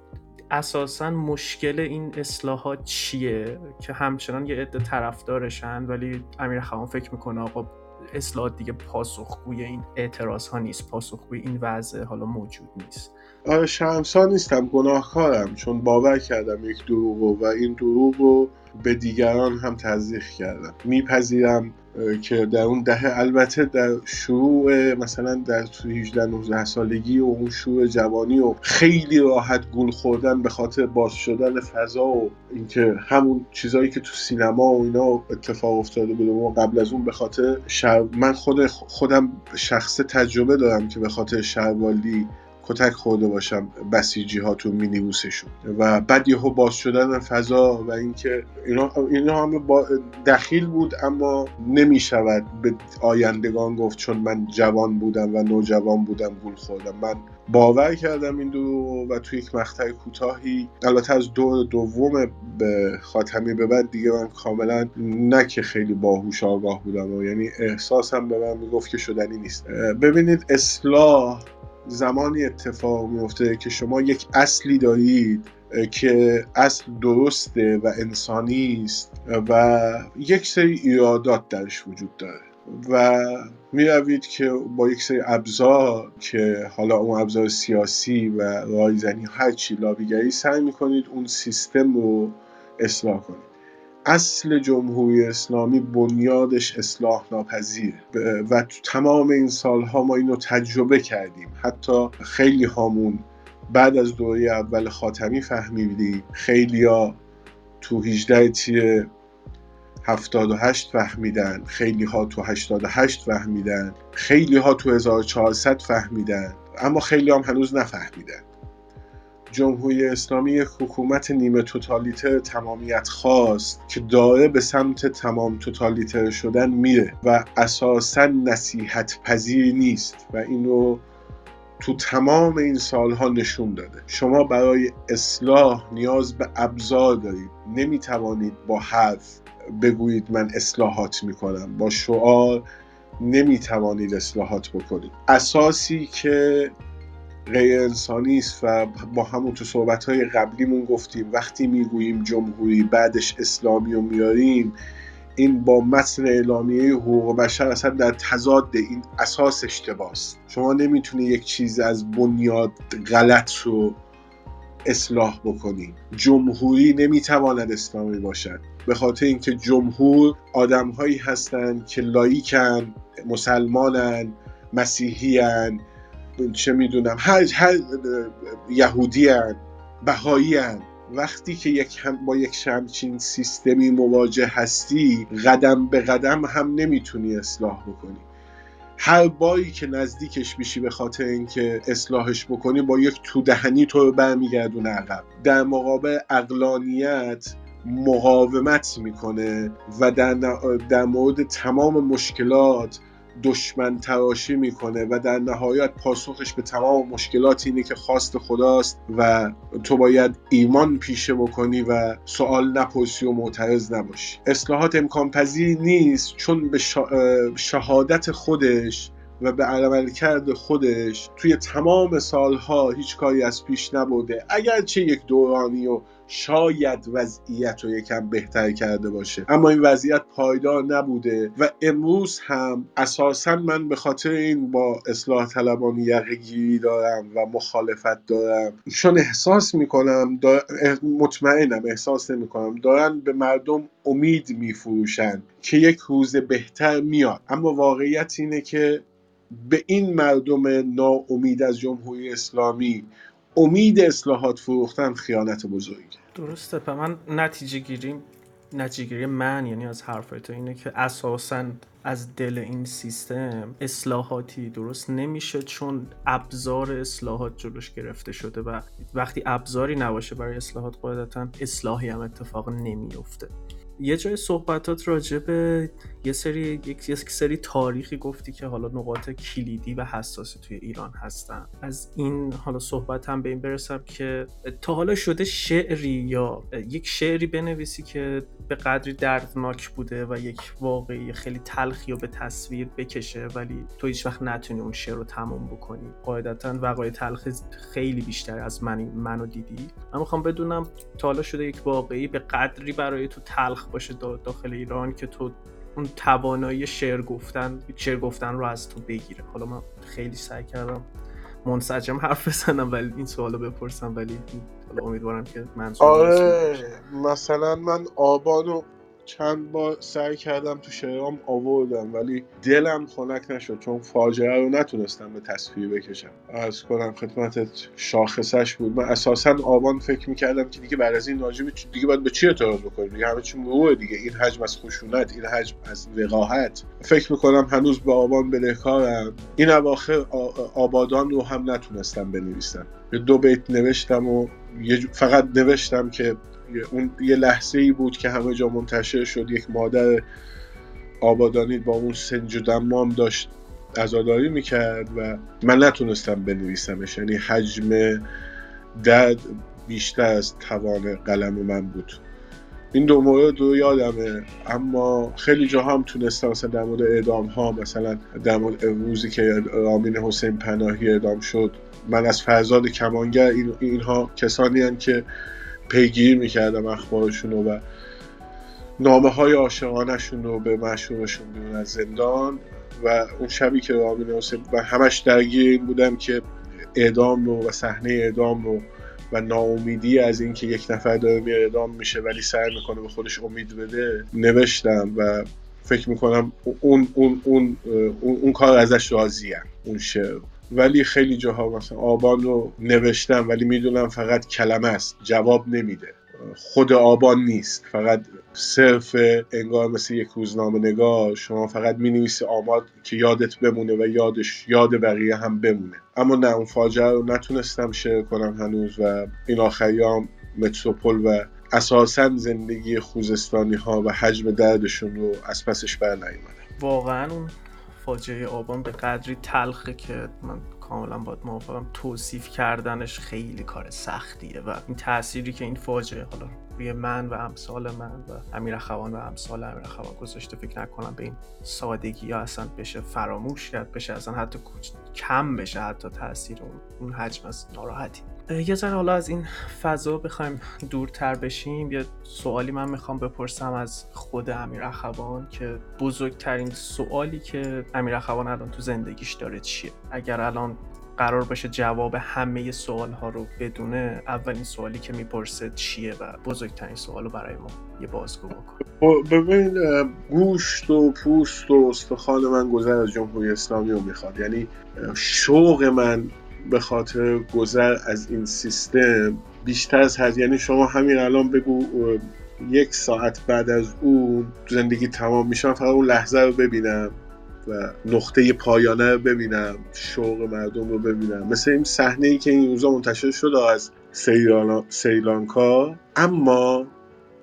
اساسا مشکل این اصلاحات چیه که همچنان یه عده طرفدارشن ولی امیر خوان فکر می‌کنه آقا اصلاحات دیگه پاسخگوی این اعتراض ها نیست پاسخگوی این وضع حالا موجود نیست. آره شرمسار نیستم گناهکارم چون باور کردم یک دروغ و این دروغ رو به دیگران هم تزریق کردم. میپذیرم که در اون دهه البته در شروع مثلا در 18 19 سالگی و اون شروع جوانی و خیلی راحت گول خوردن به خاطر باز شدن فضا و اینکه همون چیزایی که تو سینما و اینا اتفاق افتاده بود و قبل از اون به خاطر شر... من خود خودم شخص تجربه دارم که به خاطر شروالی کتک خورده باشم بسیجی ها تو مینیبوسشون و بعد یهو باز شدن فضا و اینکه اینا اینا همه با دخیل بود اما نمی شود به آیندگان گفت چون من جوان بودم و نوجوان بودم گول خوردم. من باور کردم این دو و توی یک مقطع کوتاهی البته از دور دوم به خاتمی به بعد دیگه من کاملا نه که خیلی باهوش آگاه بودم و یعنی احساسم به من می‌گفت که شدنی نیست. ببینید اصلاح زمانی اتفاق میفته که شما یک اصلی دارید که اصل درسته و انسانی است و یک سری ایرادات درش وجود داره. و می روید که با یک سری ابزار که حالا اون ابزار سیاسی و رایزنی هرچی لابیگری سعی می‌کنید اون سیستم رو اصلاح کنید. اصل جمهوری اسلامی بنیادش اصلاح ناپذیر و تو تمام این سالها ما اینو تجربه کردیم. حتی خیلی هامون بعد از دوره اول خاتمی فهمیدیم. خیلی ها تو 18 تیر 78 فهمیدن. خیلی ها تو 88 فهمیدن. خیلی ها تو 1400 فهمیدن. اما خیلی هم هنوز نفهمیدن. جمهوری اسلامی یک حکومت نیمه توتالیتر تمامیت خواست که داره به سمت تمام توتالیتر شدن میره و اساسا نصیحت پذیر نیست و اینو تو تمام این سالها نشون داده. شما برای اصلاح نیاز به ابزار دارید. نمی‌توانید با حرف بگویید من اصلاحات می‌کنم. با شعار نمی‌توانید اصلاحات بکنید. اساسی که غیر انسانی است و با همون تو صحبت های قبلیمون گفتیم وقتی می‌گوییم جمهوری بعدش اسلامی رو میاریم این با متن اعلامیه حقوق بشر اصلا در تضاد این اساس اشتباست. شما نمی‌تونی یک چیز از بنیاد غلط رو اصلاح بکنی. جمهوری نمی‌تواند اسلامی باشد. به خاطر اینکه جمهور آدمهایی هستند که لایکن مسلمانن مسیحیان چه می‌دونم هر, هر یهودی هن بهایی هن. وقتی که یک هم با یک همچین سیستمی مواجه هستی قدم به قدم هم نمی‌تونی اصلاح بکنی هر باری که نزدیکش میشی به خاطر اینکه اصلاحش بکنی با یک تو دهنی تو رو برمیگردونه عقب در مقابل اقلانیت مقاومت می‌کنه و در, در مورد تمام مشکلات دشمن تراشی می‌کنه و در نهایت پاسخش به تمام مشکلات اینه که خواست خداست و تو باید ایمان پیشه بکنی و سوال نپرسی و معترض نباشی. اصلاحات امکان پذیر نیست چون به شهادت خودش و به عمل کرده خودش توی تمام سالها هیچ کاری از پیش نبوده اگرچه یک دورانی و شاید وضعیت رو یکم بهتر کرده باشه. اما این وضعیت پایدار نبوده و امروز هم اساسا من به خاطر این با اصلاح طلبان یقه دارم و مخالفت دارم. چون احساس می‌کنم مطمئنم احساس نمی‌کنم. دارن به مردم امید میفروشن که یک روز بهتر میاد. اما واقعیت اینه که به این مردم ناامید از جمهوری اسلامی امید اصلاحات فروختن خیانت بزرگی درسته. پس من نتیجه گیریم نتیجه گیری من یعنی از حرفای تو اینه که اساسا از دل این سیستم اصلاحاتی درست نمیشه چون ابزار اصلاحات جلوش گرفته شده و وقتی ابزاری نباشه برای اصلاحات قاعدتا اصلاحی هم اتفاق نمیفته یه جای صحبتات راجع به یه سری یک سری تاریخی گفتی که حالا نقاط کلیدی و حساسی توی ایران هستن. از این حالا صحبت هم به این برسم که تا حالا شده شعری یا یک شعری بنویسی که به قدری دردناک بوده و یک واقعی خیلی تلخی و به تصویر بکشه ولی تو هیچ وقت نتونی اون شعر رو تموم بکنی. قاعدتا وقایع تلخ خیلی بیشتر از من منو دیدی. من می‌خوام بدونم تا حالا شده یک واقعی به قدری برای تو تلخ باشه داخل ایران که تو اون توانایی شعر گفتن شعر گفتن رو از تو بگیره. حالا من خیلی سعی کردم منسجم حرف بزنم ولی این سوالو بپرسم ولی امیدوارم که منظور آره مثلا من آبانو چند بار سعی کردم تو شعرام آوردم ولی دلم خنک نشد چون فاجعه رو نتونستم به تصویر بکشم. از کنم خدمتت شاخصش بود. من اساسا آبان فکر می‌کردم که دیگه بعد از این راجب دیگه باید به چی اعتراض بکنیم؟ دیگه همه چی مروه دیگه. این حجم از خشونت این حجم از وقاحت. فکر می‌کنم هنوز به آبان بدهکارم. این اواخر آبادان رو هم نتونستم بنویسم. دو بیت نوشتم و فقط نوشتم که اون یه لحظه ای بود که همه جا منتشر شد. یک مادر آبادانی با اون سنج و دمام داشت ازاداری می‌کرد و من نتونستم بنویسمش. یعنی حجم درد بیشتر از توان قلم من بود. این دو مورد رو یادمه. اما خیلی جا هم تونستم مثلا در مورد اعدام ها مثلا در مورد روزی که رامین حسین پناهی اعدام شد. من از فرزاد کمانگر این اینها کسانی هن که پیگیر می‌کردم اخبارشون و نامه های عاشقانشون رو به مشهورشون بیرون از زندان و اون شبی که رامین و همش درگیر این بودم که اعدام رو و صحنه اعدام رو و ناامیدی از اینکه یک نفر داره می اعدام میشه ولی سعی می‌کنه به خودش امید بده نوشتم و فکر می‌کنم اون اون اون اون, اون کار ازش راضیم اون شعر. ولی خیلی جاها مثلا آبان رو نوشتم ولی می‌دونم فقط کلمه است جواب نمیده. خود آبان نیست فقط صرف انگار مثل یک روزنامه نگار شما فقط می نویسی آماد که یادت بمونه و یادش یاد بقیه هم بمونه. اما نه اون فاجعه رو نتونستم شعر کنم هنوز و این آخریام متروپول و اساسا زندگی خوزستانی ها و حجم دردشون رو از پسش بر واقعا اون فاجعه آبان به قدری تلخه که من کاملا باید موافقم. توصیف کردنش خیلی کار سختیه و این تأثیری که این فاجعه حالا روی من و امثال من و امیر خوان و امثال امیر خوان گذاشته فکر نکنم به این سادگی یا اصلا بشه فراموش کرد بشه اصلا حتی کم بشه حتی تاثیر اون اون حجم از ناراحتی. یه ذره حالا از این فضا بخوایم دورتر بشیم یه سوالی من می‌خوام بپرسم از خود امیر اخوان که بزرگترین سوالی که امیر اخوان الان تو زندگیش داره چیه؟ اگر الان قرار باشه جواب همه سوال ها رو بدونه اولین سوالی که می‌پرسه چیه و بزرگترین سوال رو برای ما یه بازگو بکن. خب، ببین گوشت و پوست و استخوان من گذر از جمهوری اسلامی رو می‌خواد. یعنی شوق من به خاطر گذر از این سیستم بیشتر از هر یعنی شما همین الان بگو یک ساعت بعد از اون زندگی تمام میشم فقط اون لحظه رو ببینم و نقطه پایانه رو ببینم شوق مردم رو ببینم. مثل این صحنه ای که این روزا منتشر شده از سیلانکا اما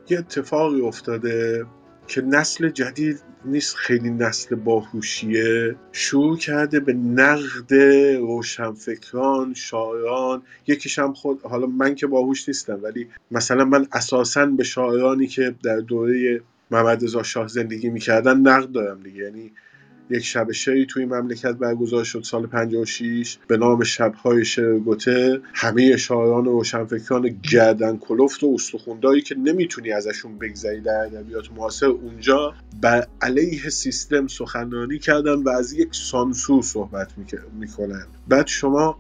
یه اتفاقی افتاده که نسل جدید نیست خیلی نسل باهوشیه. شروع کرده به نقد روشنفکران شاعران. یکیش هم خود حالا من که باهوش نیستم ولی مثلا من اساسا به شاعرانی که در دوره محمد رضا شاه زندگی می‌کردن نقد دارم دیگه. یعنی یک شب شعری توی مملکت برگزار شد سال 56 به نام شبهای شعر گوته. همه شاعران و روشنفکران گردن کلفت و استخونداری که نمی‌تونی ازشون بگذری در ادبیات معاصر اونجا بر علیه سیستم سخنرانی کردن و از یک سانسور صحبت می‌کنن. بعد شما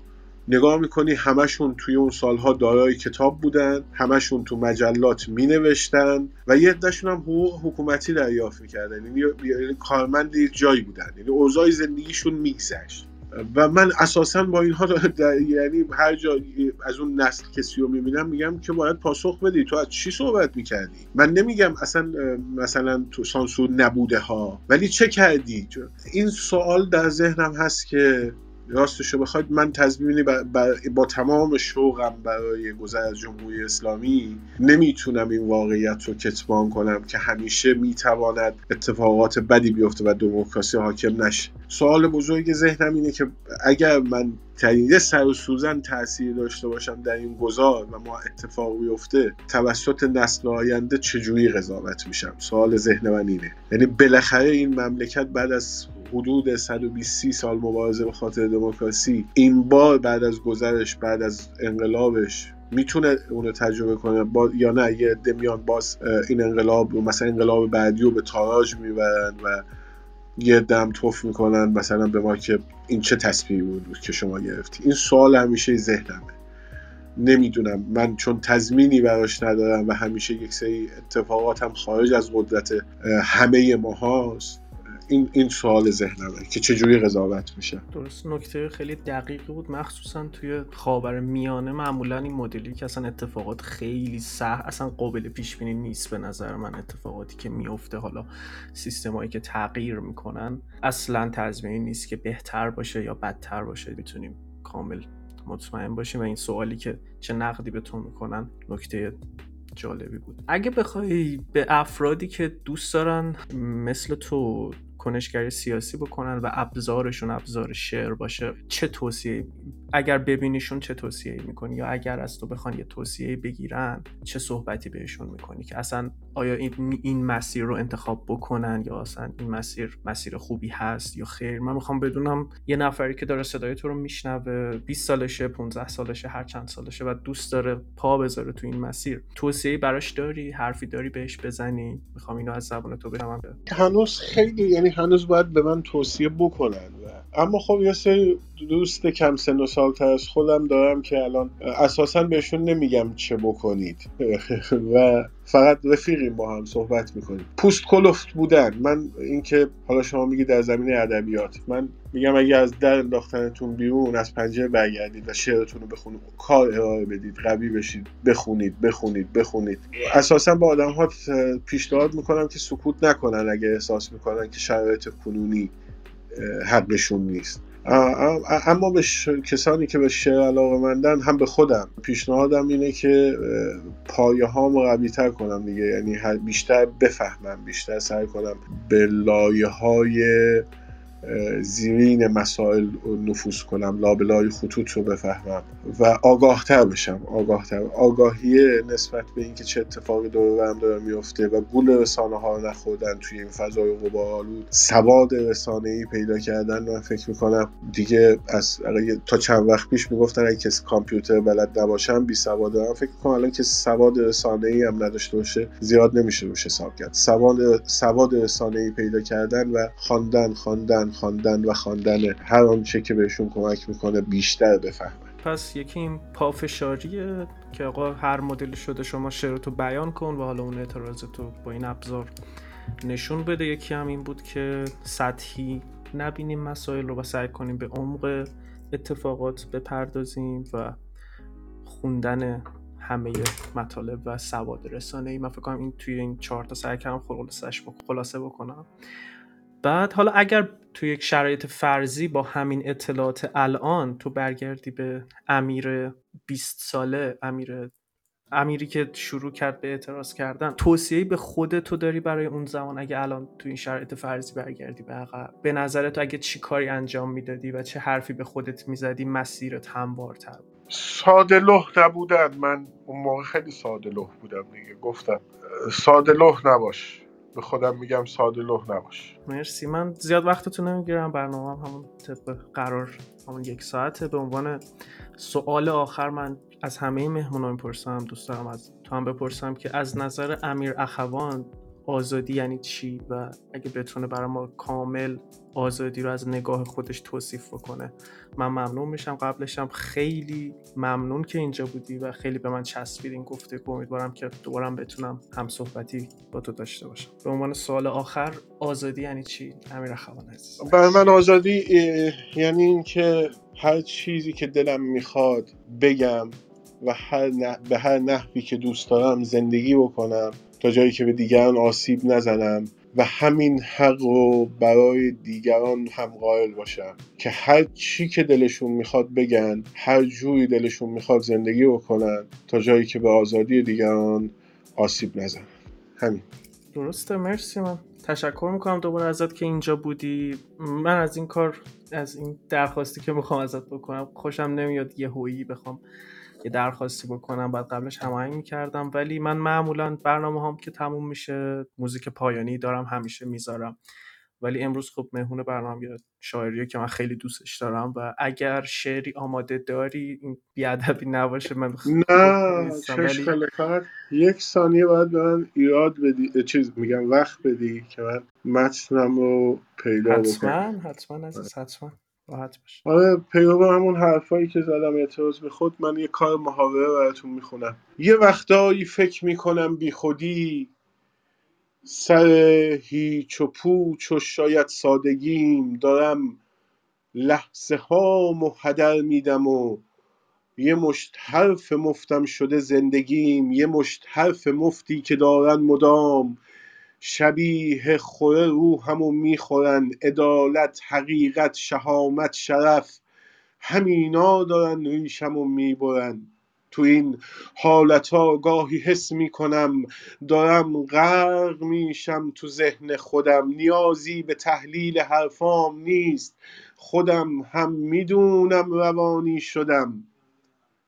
نگاه می‌کنی همشون توی اون سالها دارای کتاب بودن همشون تو مجلات مینوشتن و یه عدهشون هم حقوق حکومتی دریافت می‌کردن. یعنی, یعنی کارمند یک جایی بودن. یعنی اوضاع زندگیشون میگذشت. و من اساسا با اینها یعنی هر جا از اون نسل کسی رو می‌بینم میگم که باید پاسخ بدی. تو از چی صحبت می‌کردی؟ من نمیگم اصلا مثلا تو سانسور نبوده ها. ولی چه کردی؟ این سوال در ذهنم هست که راستشو بخواید من تضمینی با, با, تمام شوقم برای گذر از جمهوری اسلامی نمی‌تونم این واقعیت رو کتمان کنم که همیشه می‌تواند اتفاقات بدی بیفته و دموکراسی حاکم نشه. سوال بزرگ ذهنم اینه که اگر من یه سر و سوزن تاثیر داشته باشم در این گذار و ما اتفاق بیفته توسط نسل آینده چجوری قضاوت میشم؟ سوال ذهن من اینه. یعنی بالاخره این مملکت بعد از حدود 120 سال مبارزه به خاطر دموکراسی این بار بعد از گذرش بعد از انقلابش می‌تونه اونو تجربه کنه؟ با... یا نه یه دمیان باز این انقلاب مثلا انقلاب بعدی رو به تاراج می‌برن و یه دم توف می‌کنن مثلا به ما که این چه تصمیمی بود که شما گرفتی؟ این سوال همیشه ذهنمه. نمی‌دونم. من چون تضمینی براش ندارم و همیشه یک سری اتفاقات خارج از قدرت همه ما هاست این این سوال ذهنمه که چجوری قضاوت میشه. درست نکته خیلی دقیقی بود. مخصوصا توی خاور میانه معمولا این مدلی که اصلا اتفاقات خیلی سه اصلا قابل پیش بینی نیست به نظر من اتفاقاتی که میفته حالا سیستمایی که تغییر می‌کنن اصلا تضمینی نیست که بهتر باشه یا بدتر باشه. می‌تونیم کامل مطمئن باشیم و این سوالی که چه نقدی به تو می‌کنن نکته جالبی بود. اگه بخوای به افرادی که دوست دارن مثل تو کنشگری سیاسی بکنن و ابزارشون ابزار شعر باشه. چه توصیه؟ اگر ببینیشون چه توصیه می‌کنی یا اگر از تو بخوان یه توصیه بگیرن چه صحبتی بهشون می‌کنی که اصلا آیا این, این مسیر رو انتخاب بکنن یا اصلا این مسیر مسیر خوبی هست یا خیر؟ من می‌خوام بدونم یه نفری که داره صدای تو رو میشنوه 20 سالشه 15 سالشه هر چند سالشه و دوست داره پا بذاره تو این مسیر توصیه براش داری؟ حرفی داری بهش بزنی؟ می‌خوام اینو از زبان تو بشنوم هنوز خیلی یعنی هنوز باید به من توصیه بکنن اما خب یه سری دوست کم سن و سالتر از خودم دارم که الان اساسا بهشون نمیگم چه بکنید. و فقط رفیقیم با هم صحبت می‌کنیم. پوست کلفت بودن. من اینکه حالا شما میگی در زمینه ادبیات. من میگم اگه از در انداختنتون بیرون از پنجره برگردید و شعرتون رو بخونید کار ارائه بدید قوی بشید بخونید بخونید بخونید. اساسا با آدم ها پیشنهاد می‌کنم که سکوت نکنن اگه احساس می‌کنن که شرایط کنونی حقشون نیست. اما به کسانی که به شعر علاقه مندن هم به خودم. پیشنهادم اینه که پایه ها قوی تر کنم دیگه. یعنی بیشتر بفهمم بیشتر سعی کنم به لایه های زیرین مسائل نفوذ کنم لابلای خطوط رو بفهمم و آگاهتر بشم آگاهتر. آگاهی نسبت به اینکه چه اتفاقی دور برم داره میفته و گول رسانه ها نخوردن توی این فضای غبارآلود. سواد رسانه ای پیدا کردن من فکر می‌کنم دیگه از تا چند وقت پیش می‌گفتن اگه کسی کامپیوتر بلد نباشم بی سواد دارم. فکر می‌کنم الان کسی سواد رسانه ای هم نداشته باشه زیاد نمیشه روش حساب کرد. سواد سواد رسانه ای پیدا کردن و خواندن خواندن خواندن و خواندن هر آنچه که بهشون کمک می‌کنه بیشتر بفهمن. پس یکی این پافشاریه که آقا هر مدل شده شما شعرتو بیان کن و حالا اون اعتراضتو با این ابزار نشون بده. یکی هم این بود که سطحی نبینیم مسائل رو و سعی کنیم به عمق اتفاقات بپردازیم و خوندن همه مطالب و سواد رسانه ای من فکر کنم این توی این چهار تا سعی کردم خلاصه بکنم. بعد حالا اگر تو یک شرایط فرضی با همین اطلاعات الان تو برگردی به امیر 20 ساله امیر امیری که شروع کرد به اعتراض کردن توصیه‌ای به خودت تو داری برای اون زمان اگه الان تو این شرایط فرضی برگردی به عقب؟ به نظرت اگه چی کاری انجام می‌دادی و چه حرفی به خودت می‌زدی مسیرت هموارتر ساده لح نبودن. من اون موقع خیلی ساده لح بودم دیگه. گفتم ساده لح نباش. به خودم میگم ساده لح نباش. مرسی. من زیاد وقتتون نمی‌گیرم. برنامه هم همون طبق قرار همون یک ساعته. به عنوان سوال آخر من از همه مهمونان می‌پرسم. دوست دارم از تو هم بپرسم که از نظر امیر اخوان آزادی یعنی چی؟ و اگه بتونه برای ما کامل آزادی رو از نگاه خودش توصیف بکنه. من ممنون میشم قبلشم. خیلی ممنون که اینجا بودی و خیلی به من چسبید این گفته امیدوارم که دوبارم بتونم هم صحبتی با تو داشته باشم. به عنوان سوال آخر آزادی یعنی چی؟ امیر اخوان عزیز. برای من آزادی یعنی اینکه هر چیزی که دلم می‌خواد بگم و هر به هر نحوی که دوست دارم زندگی بکنم تا جایی که به دیگران آسیب نزنم. و همین حق رو برای دیگران هم قائل باشم که هر چی که دلشون می‌خواد بگن هر جوری دلشون می‌خواد زندگی بکنن تا جایی که به آزادی دیگران آسیب نزنن. همین. درسته مرسی. من تشکر می‌کنم دوباره ازت که اینجا بودی. من از این کار از این درخواستی که می‌خوام ازت بکنم خوشم نمیاد یه هویی بخوام. یه درخواستی بکنم بعد قبلش هماهنگ می‌کردم. ولی من معمولا برنامه هم که تموم میشه موزیک پایانی دارم همیشه می‌ذارم. ولی امروز خب مهمون برنامه یه شاعریه که من خیلی دوستش دارم و اگر شعری آماده داری این بیادبی نباشه من نه چش ولی... یک ثانیه باید به من ایراد بدی چیز میگم وقت بدی که من متنم رو پیدا بکنم. حتما حتما عزیز حتما. راحت باش آره پیرو همون حرفایی که زدم اعتراض به خود من یه کار محاوره براتون می‌خونم. یه وقتایی فکر می‌کنم بی خودی سر هیچ و پوچ و شاید سادگیم دارم لحظه ها هدر میدم و یه مشت حرف مفتم شده زندگیم یه مشت حرف مفتی که دارن مدام. شبیه خوره روحمو می‌خورن عدالت حقیقت شهامت شرف همینا دارن ریشمو می‌برن. تو این حالت ها گاهی حس می‌کنم دارم غرق میشم تو ذهن خودم. نیازی به تحلیل حرفام نیست. خودم هم می‌دونم روانی شدم.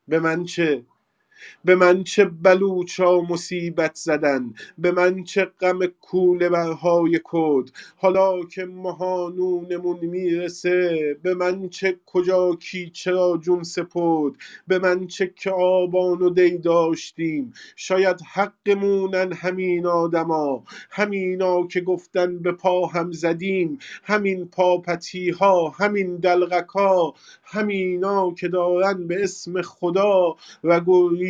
به من چه؟ به من چه بلوچا مصیبت زدن به من چه غم کوله برهای کد حالا که مهانونمون می‌رسه به من چه کجا کی چرا جون سپرد. به من چه که آبان و دی داشتیم. شاید حقمونن همین آدما. همینا که گفتن به پا هم زدیم. همین پاپتی ها همین دلغک ها همینا که دارن به اسم خدا و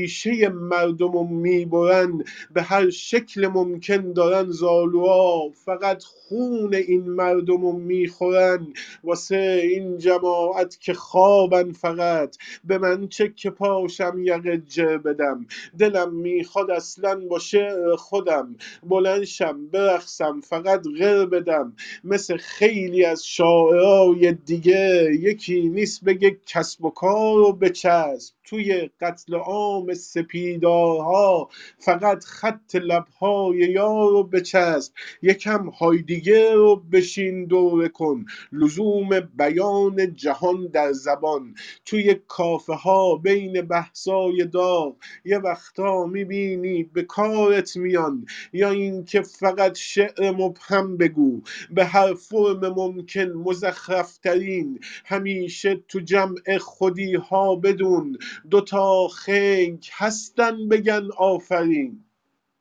ریشه مردم رو می‌برن به هر شکل ممکن دارن زالوها. فقط خون این مردم رو می‌خورن. واسه این جماعت که خوابن فقط. به من چه که پاشم یقه بدم. دلم می‌خواد اصلا با شعر خودم. بلنشم برخصم فقط غیر بدم. مثل خیلی از شاعرای دیگه. یکی نیست بگه کسب و کار و بچسب. توی قتل عام سپیدارها فقط خط لبهای یار رو بچسب. یکم دیگه رو بشین دوره کن. لزوم بیان جهان در زبان. توی کافه ها بین بحثای داغ. یه وقتا می‌بینی به کارت میان. یا اینکه فقط شعر مبهم بگو. به هر فرم ممکن مزخرفترین. همیشه تو جمع خودی ها بدون. دوتا خنگ هستن بگن آفرین.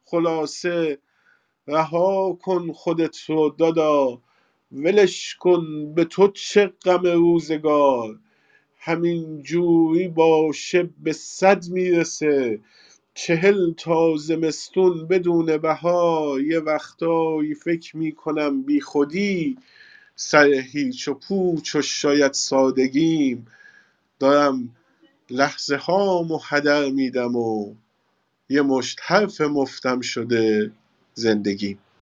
خلاصه رها کن خودت رو دادا ولش کن به تو چه غم روزگار. همین جوری باشه به صد می‌رسه. چهل تا زمستون بدون بهار. یه وقتایی فکر می‌کنم بی خودی. سر هیچ و پوچ و شاید سادگیم. دارم لحظه هامو هدر میدم و یه مشت حرف مفتم شده زندگیم.